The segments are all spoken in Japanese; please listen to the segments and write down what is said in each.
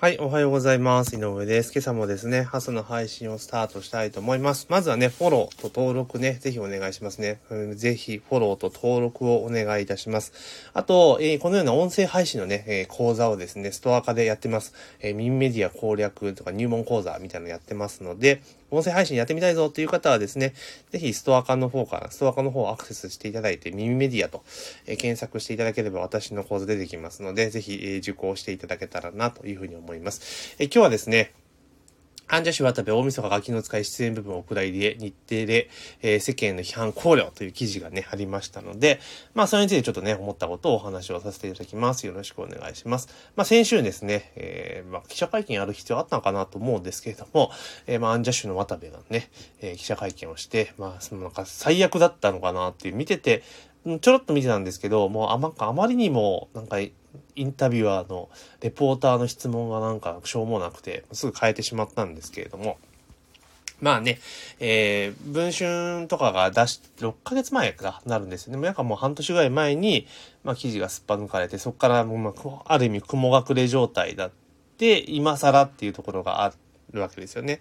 はい、おはようございます。井上です。今朝もですね、朝の配信をスタートしたいと思います。まずはね、フォローと登録ね、ぜひお願いしますね。うん、ぜひフォローと登録をお願いいたします。あと、えー、このような音声配信のね、えー、講座をですね、ストア化でやってます。えー、ミンメディア攻略とか入門講座みたいなのやってますので、音声配信やってみたいぞっていう方はですね、ぜひストア化の方から、ストア化の方をアクセスしていただいて、耳メディアと、え、検索していただければ私の講座出てきますので、ぜひ、え、受講していただけたらなというふうに思います。え、今日はですね、アンジャッシュ渡部大晦日ガキの使い出演部分をお蔵入りで日程で、えー、世間の批判考慮という記事がね、ありましたので、まあそれについてちょっとね、思ったことをお話をさせていただきます。よろしくお願いします。まあ先週ですね、えー、まあ記者会見やる必要あったのかなと思うんですけれども、えー、まあアンジャッシュの渡部がね、えー、記者会見をして、まあそのなんか最悪だったのかなっていう見てて、ちょろっと見てたんですけど、もうあまあまりにも、なんか、インタビュアーのレポーターの質問がなんかしょうもなくて、すぐ変えてしまったんですけれども、まあね、えー、文春とかが出し、6ヶ月前かなるんですよね。なんかもう半年ぐらい前に、まあ記事がすっぱ抜かれて、そこからもう、まあ、ある意味雲隠れ状態だって、今更っていうところがあるわけですよね。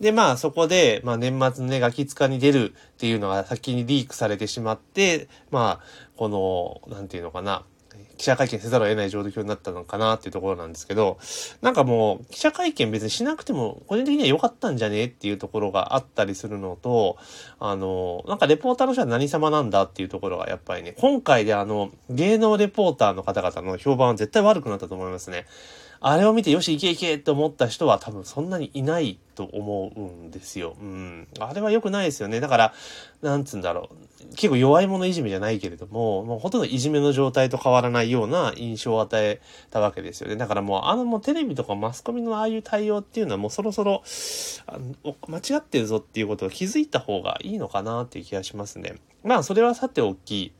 で、まあそこで、まあ年末のね、ガキ使に出るっていうのが先にリークされてしまって、まあ、この、なんていうのかな、記者会見せざるを得ない状況になったのかなっていうところなんですけど、なんかもう、記者会見別にしなくても、個人的には良かったんじゃねっていうところがあったりするのと、あの、なんかレポーターの人は何様なんだっていうところがやっぱりね、今回であの、芸能レポーターの方々の評判は絶対悪くなったと思いますね。あれを見てよし、いけいけって思った人は多分そんなにいないと思うんですよ。うん。あれは良くないですよね。だから、なんつうんだろう。結構弱い者いじめじゃないけれども、もうほとんどいじめの状態と変わらないような印象を与えたわけですよね。だからもう、あのもうテレビとかマスコミのああいう対応っていうのはもうそろそろ、あの間違ってるぞっていうことを気づいた方がいいのかなっていう気がしますね。まあ、それはさておき、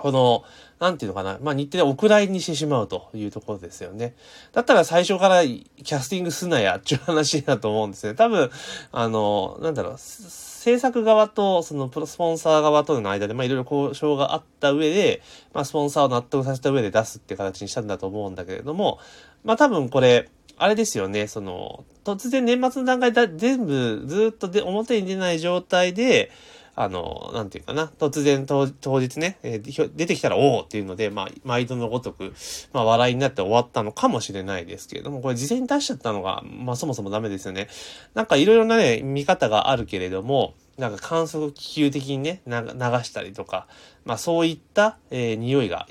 この、なんていうのかな。まあ、日程でお蔵入りにしてしまうというところですよね。だったら最初からキャスティングすなやっていう話だと思うんですね。多分、あの、なんだろう、制作側と、その、プロスポンサー側との間で、まあ、いろいろ交渉があった上で、まあ、スポンサーを納得させた上で出すって形にしたんだと思うんだけれども、まあ、多分これ、あれですよね、その、突然年末の段階で全部ずっとで表に出ない状態で、あの、なんていうかな、突然当日ね、えー、出てきたらおおっていうので、まあ、毎度のごとく、まあ、笑いになって終わったのかもしれないですけれども、これ事前に出しちゃったのが、まあ、そもそもダメですよね。なんかいろいろなね、見方があるけれども、なんか観測気球的にね、流したりとか、まあそういった、えー、匂いがあ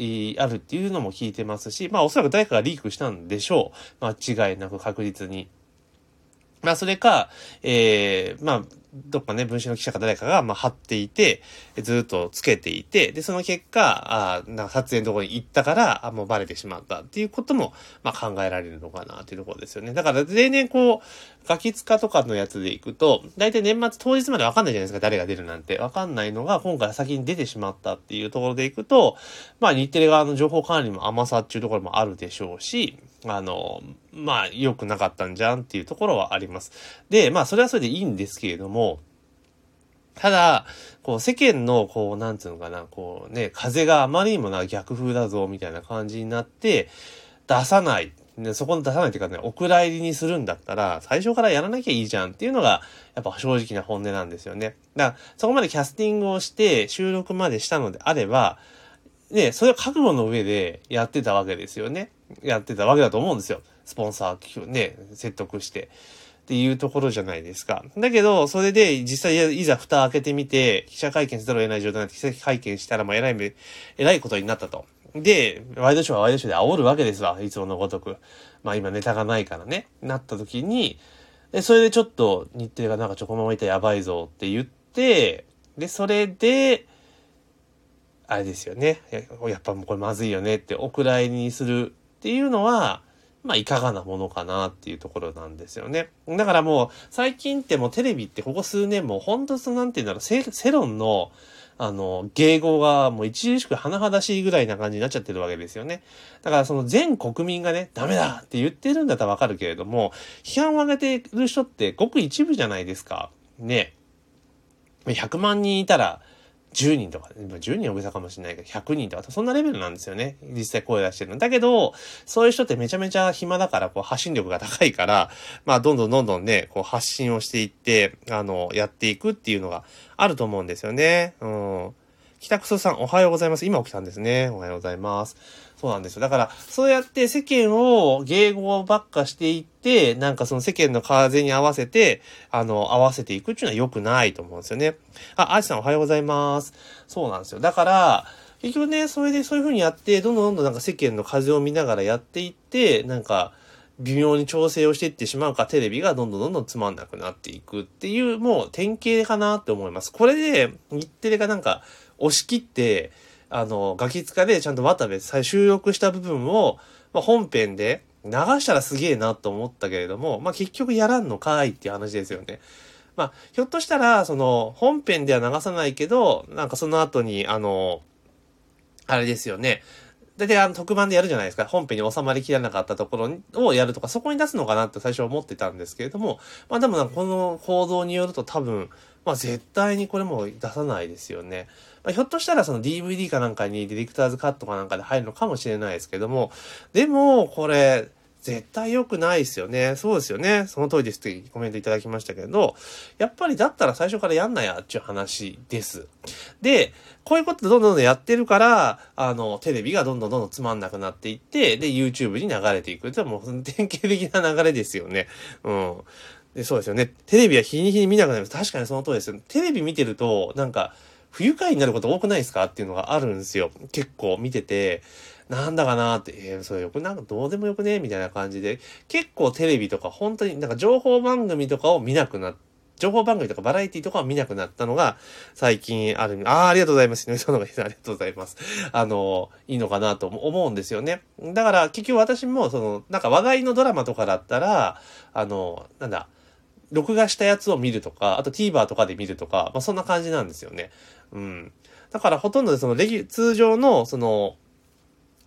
るっていうのも聞いてますし、まあおそらく誰かがリークしたんでしょう。間違いなく確実に。まあそれか、えー、まあどっかね、文春の記者か誰かが、まあ、貼っていて、ずっとつけていて、で、その結果、あなんか撮影のところに行ったから、あもうバレてしまったっていうことも、まあ、考えられるのかなっていうところですよね。だから、例年こう、ガキ使とかのやつで行くと、大体年末当日までわかんないじゃないですか、誰が出るなんて。わかんないのが、今回先に出てしまったっていうところで行くと、まあ、日テレ側の情報管理も甘さっていうところもあるでしょうし、あの、まあ、良くなかったんじゃんっていうところはあります。で、まあ、それはそれでいいんですけれども、もただ、こう世間の、こう、なんつうのかな、こうね、風があまりにもな逆風だぞ、みたいな感じになって、出さない。ね、そこに出さないっていうかね、お蔵入りにするんだったら、最初からやらなきゃいいじゃんっていうのが、やっぱ正直な本音なんですよね。だから、そこまでキャスティングをして、収録までしたのであれば、ね、それは覚悟の上でやってたわけですよね。やってたわけだと思うんですよ。スポンサー、ね、説得して。っていうところじゃないですか。だけど、それで実際いざ蓋開けてみて、記者会見せざるを得ない状態になって記者会見したら、まあ、偉い、偉いことになったと。で、ワイドショーはワイドショーで煽るわけですわ。いつものごとく。まあ今ネタがないからね。なった時に、で、それでちょっと日程がなんかちょこままいたらやばいぞって言って、で、それで、あれですよね。やっぱもうこれまずいよねってお蔵入りにするっていうのは、まあ、いかがなものかなっていうところなんですよね。だからもう、最近ってもうテレビってここ数年も、ほんとそのなんて言うんだろう、セセロンの、あの、迎合がもう著しく甚だしいぐらいな感じになっちゃってるわけですよね。だからその全国民がね、ダメだって言ってるんだったらわかるけれども、批判を上げてる人ってごく一部じゃないですか。ね。100万人いたら、10人とか、10人大げさかもしれないけど、100人とか、そんなレベルなんですよね。実際声出してるの。だけど、そういう人ってめちゃめちゃ暇だから、こう、発信力が高いから、まあ、どんどんどんどんね、こう、発信をしていって、あの、やっていくっていうのがあると思うんですよね。うん。北草さん、おはようございます。今起きたんですね。おはようございます。そうなんですよ。だから、そうやって世間を迎合ばっかしていって、なんかその世間の風に合わせて、あの、合わせていくっていうのは良くないと思うんですよね。あ、アジさんおはようございます。そうなんですよ。だから、結局ね、それでそういう風にやって、どんどんどんどんなんか世間の風を見ながらやっていって、なんか、微妙に調整をしていってしまうか、テレビがどんどんどんどんつまんなくなっていくっていう、もう典型かなって思います。これで、日テレがなんか、押し切って、あの、ガキ使でちゃんと渡部収録した部分を、まあ、本編で流したらすげえなと思ったけれども、まあ、結局やらんのかいっていう話ですよね。まあ、ひょっとしたら、その、本編では流さないけど、なんかその後に、あの、あれですよね。大体あの特番でやるじゃないですか。本編に収まりきらなかったところをやるとか、そこに出すのかなって最初思ってたんですけれども、まあでもこの行動によると多分、まあ絶対にこれも出さないですよね。まあ、ひょっとしたらその DVD かなんかにディレクターズカットかなんかで入るのかもしれないですけども、でも、これ、絶対良くないですよね。そうですよね。その通りですってコメントいただきましたけど、やっぱりだったら最初からやんなやっていう話です。で、こういうことどんどんやってるから、あの、テレビがどんどんどんどんつまんなくなっていって、で、YouTube に流れていくってもう典型的な流れですよね。うん。で、そうですよね。テレビは日に日に見なくなります。確かにその通りですよ。テレビ見てると、なんか、不愉快になること多くないですかっていうのがあるんですよ。結構見てて、なんだかなって、えー、それよくなんかどうでもよくねみたいな感じで、結構テレビとか本当になんか情報番組とかを見なくなって、情報番組とかバラエティとかは見なくなったのが最近ある。ああ、ありがとうございます。井上さんのがありがとうございます。あの、いいのかなと思うんですよね。だから結局私もその、なんか話題のドラマとかだったら、あの、なんだ、録画したやつを見るとか、あと TVer とかで見るとか、まあそんな感じなんですよね。うん。だからほとんどその、通常のその、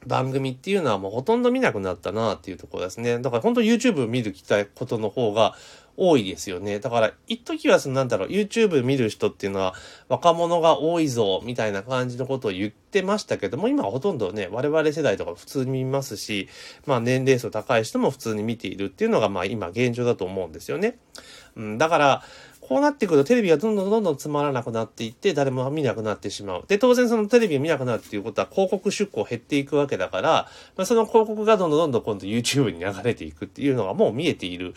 番組っていうのはもうほとんど見なくなったなっていうところですね。だから本当 YouTube 見るきたいことの方が多いですよね。だから、一時はそのなんだろう、YouTube 見る人っていうのは若者が多いぞ、みたいな感じのことを言ってましたけども、今はほとんどね、我々世代とか普通に見ますし、まあ年齢層高い人も普通に見ているっていうのがまあ今現状だと思うんですよね。うん、だから、こうなってくるとテレビがどんどんどんどんつまらなくなっていって、誰も見なくなってしまう。で、当然そのテレビを見なくなるっていうことは広告出稿減っていくわけだから、まあ、その広告がどんどんどんどん今度 YouTube に流れていくっていうのがもう見えている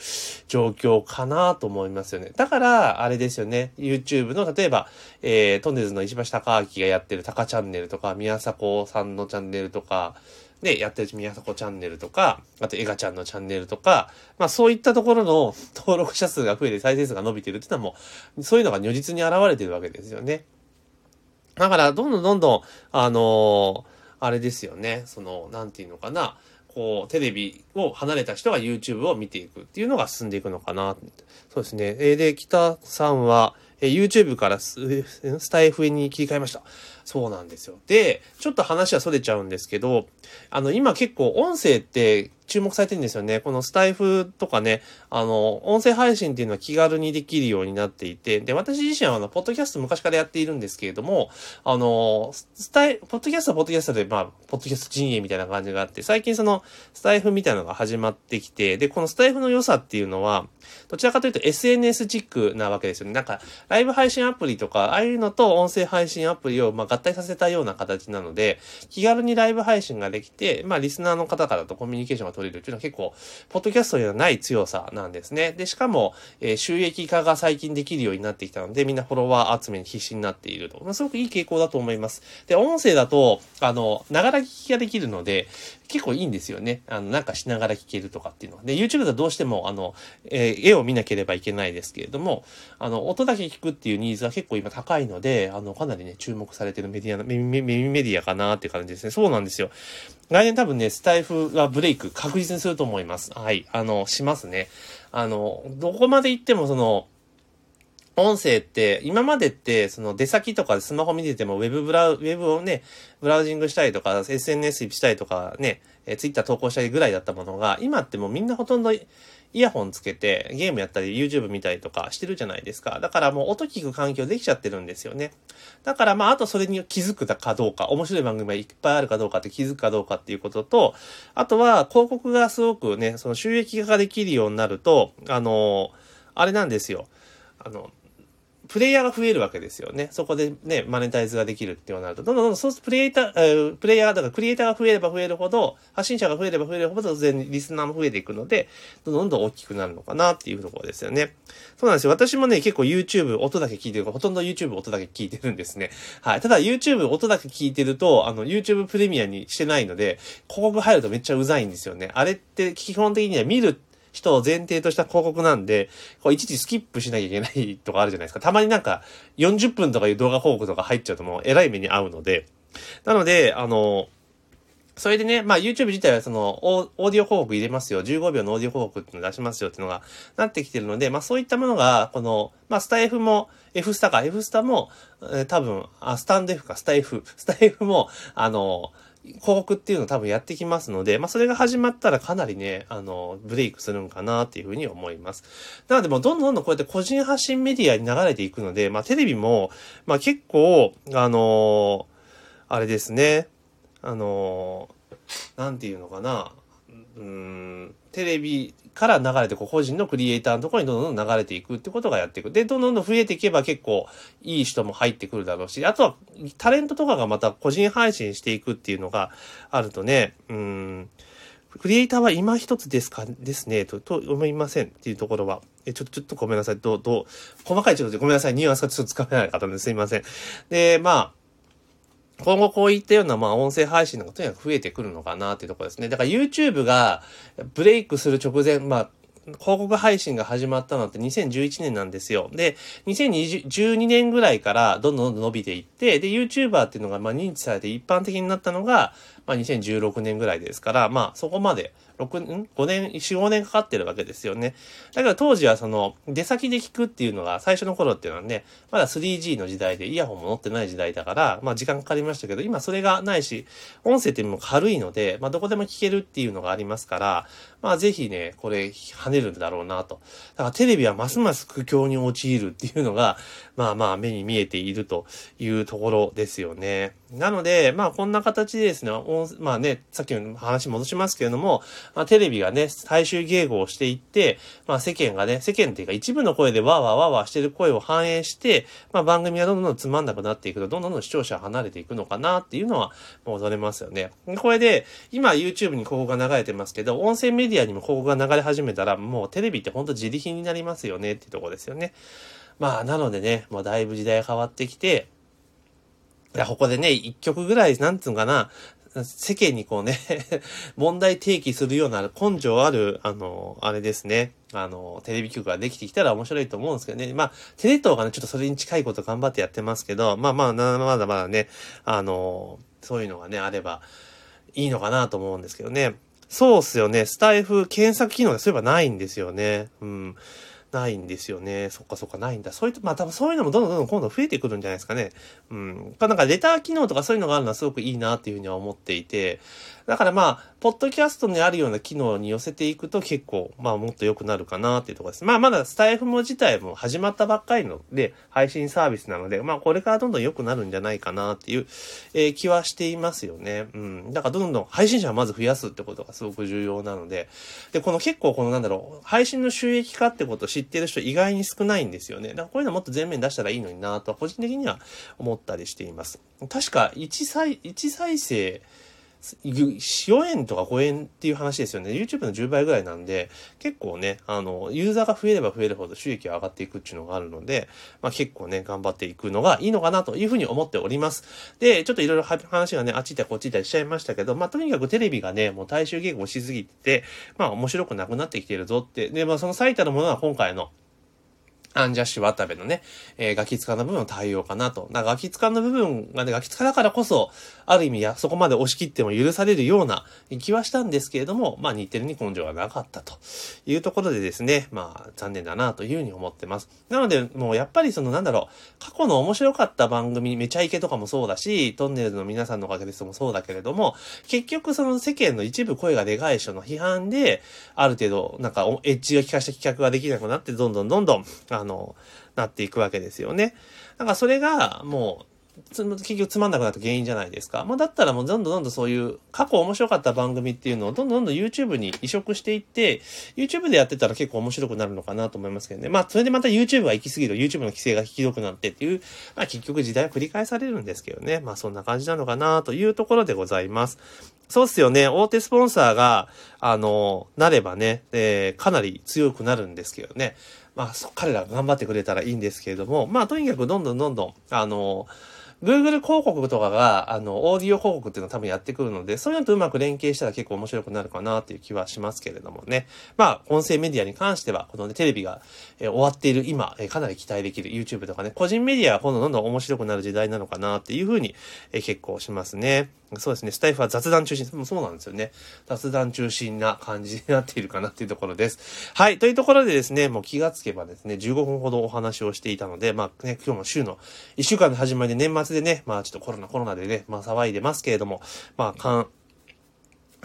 状況かなと思いますよね。だから、あれですよね。YouTube の、例えば、えー、トンネルズの石橋貴明がやってるタカチャンネルとか、宮迫さんのチャンネルとか、で、やってる宮迫チャンネルとか、あとエガちゃんのチャンネルとか、まあそういったところの 登録者数が増えて再生数が伸びてるっていうのはもう、そういうのが如実に現れてるわけですよね。だから、どんどんどんどん、あのー、あれですよね、その、なんていうのかな、こう、テレビを離れた人が YouTube を見ていくっていうのが進んでいくのかな。そうですね。えで、北さんは、え YouTube からスタイフに切り替えました。そうなんですよ。で、ちょっと話は逸れちゃうんですけど、あの、今結構音声って注目されてるんですよね。このスタイフとかね、あの、音声配信っていうのは気軽にできるようになっていて、で、私自身はあの、ポッドキャスト昔からやっているんですけれども、あの、スタイ、ポッドキャストはポッドキャストで、まあ、ポッドキャスト陣営みたいな感じがあって、最近その、スタイフみたいなのが始まってきて、で、このスタイフの良さっていうのは、どちらかというと SNS チックなわけですよね。なんか、ライブ配信アプリとか、ああいうのと音声配信アプリを、まあ、合体させたような形なので、気軽にライブ配信ができて、まあ、リスナーの方からとコミュニケーションが取れるっていうのは結構、ポッドキャストにはない強さなんですね。で、しかも、えー、収益化が最近できるようになってきたので、みんなフォロワー集めに必死になっていると。まあ、すごくいい傾向だと思います。で、音声だと、あの、ながら聞きができるので、結構いいんですよね。あの、なんかしながら聞けるとかっていうのは。で、YouTube だとどうしても、あの、えー、絵を見なければいけないですけれども、あの、音だけ聞くっていうニーズは結構今高いので、あの、かなりね、注目されてるメディアの、メメメディアかなっていう感じですね。そうなんですよ。来年多分ね、スタイフがブレイク確実にすると思います。はい。あの、しますね。あの、どこまで行ってもその、音声って、今までって、その出先とかでスマホ見てても、ウェブブラウ、ウェブをね、ブラウジングしたりとか、SNS したりとかね、えツイッター投稿したりぐらいだったものが、今ってもうみんなほとんどイヤホンつけてゲームやったり YouTube 見たりとかしてるじゃないですか。だからもう音聞く環境できちゃってるんですよね。だからまああとそれに気づくかどうか、面白い番組がいっぱいあるかどうかって気づくかどうかっていうことと、あとは広告がすごくね、その収益化ができるようになると、あのあれなんですよ。あの、プレイヤーが増えるわけですよね。そこでね、マネタイズができるっていうなると、どんどんどんどんそうするとプレイター、えー、プレイヤー、だかクリエイターが増えれば増えるほど、発信者が増えれば増えるほど、当然リスナーも増えていくので、どんどんどん大きくなるのかなっていうところですよね。そうなんですよ。私もね、結構 YouTube 音だけ聞いてるほとんど YouTube 音だけ聞いてるんですね。はい。ただ YouTube 音だけ聞いてると、あの YouTube プレミアにしてないので、広告入るとめっちゃうざいんですよね。あれって基本的には見る人を前提とした広告なんで、こう一時スキップしなきゃいけない とかあるじゃないですか。たまになんか40分とかいう動画広告とか入っちゃうともう偉い目に遭うので、なので、あの、それでね、まあ YouTube 自体はそのオーディオ広告入れますよ。15秒のオーディオ広告っての出しますよっていうのがなってきてるので、まあそういったものが、この、まあスタイフも、F スタか、F スタも、えー、多分、あ、スタンド F か、スタイフ、スタイフも、あの、広告っていうのを多分やってきますので、まあそれが始まったらかなりね、あの、ブレイクするんかなっていうふうに思います。なのでもうどんどんどんこうやって個人発信メディアに流れていくので、まあテレビも、まあ結構、あのあれですね、あのなんていうのかな、うん、テレビから流れて、個人のクリエイターのところにどんどん流れていくってことがやっていく。で、どんどん増えていけば結構いい人も入ってくるだろうし、あとはタレントとかがまた個人配信していくっていうのがあるとね、うん、クリエイターは今一つですか、ですね、と、と思いませんっていうところは。え、ちょっと、ちょっとごめんなさい。どう、どう、細かいちょっとごめんなさい。ニュアンスがちょっとつかめない方ですいません。で、まあ、今後こういったような、まあ、音声配信のがとにかく増えてくるのかなっていうところですね。だから YouTube がブレイクする直前、まあ、広告配信が始まったのって2011年なんですよ。で、2012年ぐらいからどんどんどんどん伸びていって、で、YouTuber っていうのがまあ認知されて一般的になったのが、まあ2016年ぐらいですから、まあそこまで6、ん ?5 年、4、5年かかってるわけですよね。だから当時はその、出先で聞くっていうのが最初の頃っていうのはね、まだ 3G の時代でイヤホンも乗ってない時代だから、まあ時間かかりましたけど、今それがないし、音声っていうのも軽いので、まあどこでも聞けるっていうのがありますから、まあぜひね、これ跳ねるんだろうなと。だからテレビはますます苦境に陥るっていうのが、まあまあ目に見えているというところですよね。なので、まあこんな形でですね、まあね、さっきの話戻しますけれども、まあテレビがね、最終迎合をしていって、まあ世間がね、世間っていうか一部の声でわーわーわーわーしてる声を反映して、まあ番組がどんどんつまんなくなっていくと、どんどん視聴者離れていくのかなっていうのは、もう恐れますよね。これで、今 YouTube に広告が流れてますけど、音声メディアにも広告が流れ始めたら、もうテレビってほんと自利品になりますよねっていうとこですよね。まあ、なのでね、もうだいぶ時代が変わってきて、いや、ここでね、一曲ぐらい、なんつうのかな、世間にこうね 問題提起するような根性ある、あの、あれですね。あの、テレビ局ができてきたら面白いと思うんですけどね。まあ、テレ東がね、ちょっとそれに近いこと頑張ってやってますけど、まあまあ、まだまだね、あの、そういうのがね、あればいいのかなと思うんですけどね。そうっすよね。スタイフ検索機能がそういえばないんですよね。うん。ないんですよね。そっかそっか、ないんだ。そういう、まあ多分そういうのもどんどんどんどん今度増えてくるんじゃないですかね。うん。なんかレター機能とかそういうのがあるのはすごくいいなっていうふうには思っていて、だからまあ、ポッドキャストにあるような機能に寄せていくと結構、まあもっと良くなるかなっていうところです。まあまだスタイフも自体も始まったばっかりので、配信サービスなので、まあこれからどんどん良くなるんじゃないかなっていう、えー、気はしていますよね。うん。だからどんどん配信者をまず増やすってことがすごく重要なので、で、この結構このなんだろう、配信の収益化ってことを知ってる人意外に少ないんですよね。だからこういうのもっと前面出したらいいのになとは個人的には思ったりしています。確か1再、1再生、4円とか5円っていう話ですよね。YouTube の10倍ぐらいなんで、結構ね、あの、ユーザーが増えれば増えるほど収益が上がっていくっていうのがあるので、まあ結構ね、頑張っていくのがいいのかなというふうに思っております。で、ちょっといろいろ話がね、あっち行ったりこっち行ったりしちゃいましたけど、まあとにかくテレビがね、もう大衆迎合しすぎて、まあ面白くなくなってきてるぞって。で、まあその最たるものは今回のアンジャッシュ渡部のね、えー、ガキ使の部分の対応かなと。だガキ使の部分がね、ガキ使だからこそ、ある意味や、そこまで押し切っても許されるような気はしたんですけれども、まあ、似てるに根性がなかったというところでですね、まあ、残念だなというふうに思ってます。なので、もうやっぱりその、なんだろう、過去の面白かった番組、めちゃイケとかもそうだし、トンネルズの皆さんのおかげですもそうだけれども、結局その世間の一部声がでかい人の批判で、ある程度、なんか、エッジが効かした企画ができなくなって、どんどんどんどん、あの、なっていくわけですよね。だからそれが、もう、結局つまんなくなった原因じゃないですか。まあ、だったらもうどんどんどんどんそういう過去面白かった番組っていうのをどんどんどんどん YouTube に移植していって、YouTube でやってたら結構面白くなるのかなと思いますけどね。まあ、それでまた YouTube が行き過ぎると、YouTube の規制がひどくなってっていう、まあ、結局時代は繰り返されるんですけどね。まあ、そんな感じなのかなというところでございます。そうっすよね。大手スポンサーが、あの、なればね、えー、かなり強くなるんですけどね。まあ、そ彼らが頑張ってくれたらいいんですけれども、まあ、とにかくどんどんどんどん、あの、Google 広告とかが、あの、オーディオ広告っていうのを多分やってくるので、そういうのとうまく連携したら結構面白くなるかなっていう気はしますけれどもね。まあ、音声メディアに関しては、このね、テレビが、えー、終わっている今、えー、かなり期待できる YouTube とかね、個人メディアが今度どんどん面白くなる時代なのかなっていうふうに、えー、結構しますね。そうですね。スタイフは雑談中心。そうなんですよね。雑談中心な感じになっているかなっていうところです。はい。というところでですね、もう気がつけばですね、15分ほどお話をしていたので、まあね、今日も週の1週間の始まりで年末でね、まあちょっとコロナコロナでね、まあ騒いでますけれども、まあ、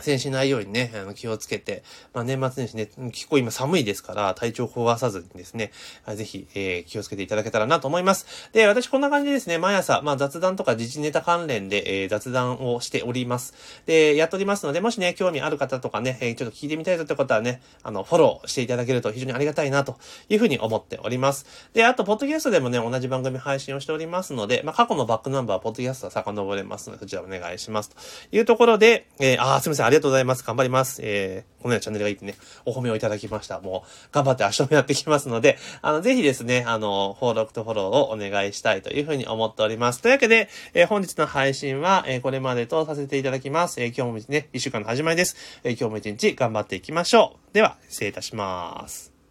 戦しないようにね、あの気をつけて、まあ、年末年始ね、結構今寒いですから、体調壊さずにですね、ぜひ、えー、気をつけていただけたらなと思います。で、私こんな感じでですね、毎朝、まあ、雑談とか自治ネタ関連で、えー、雑談をしております。で、やっておりますので、もしね、興味ある方とかね、えー、ちょっと聞いてみたいということはね、あの、フォローしていただけると非常にありがたいなというふうに思っております。で、あと、ポッドキャストでもね、同じ番組配信をしておりますので、まあ、過去のバックナンバー、ポッドキャストは遡れますので、そちらお願いします。というところで、えー、あ、すみません、ありがとうございます。頑張ります。えー、このようなチャンネルがいいってね、お褒めをいただきました。もう、頑張って明日もやってきますので、あの、ぜひですね、あの、登録とフォローをお願いしたいというふうに思っております。というわけで、えー、本日の配信は、えー、これまでとさせていただきます。えー、今日もね、一週間の始まりです。えー、今日も一日頑張っていきましょう。では、失礼いたします。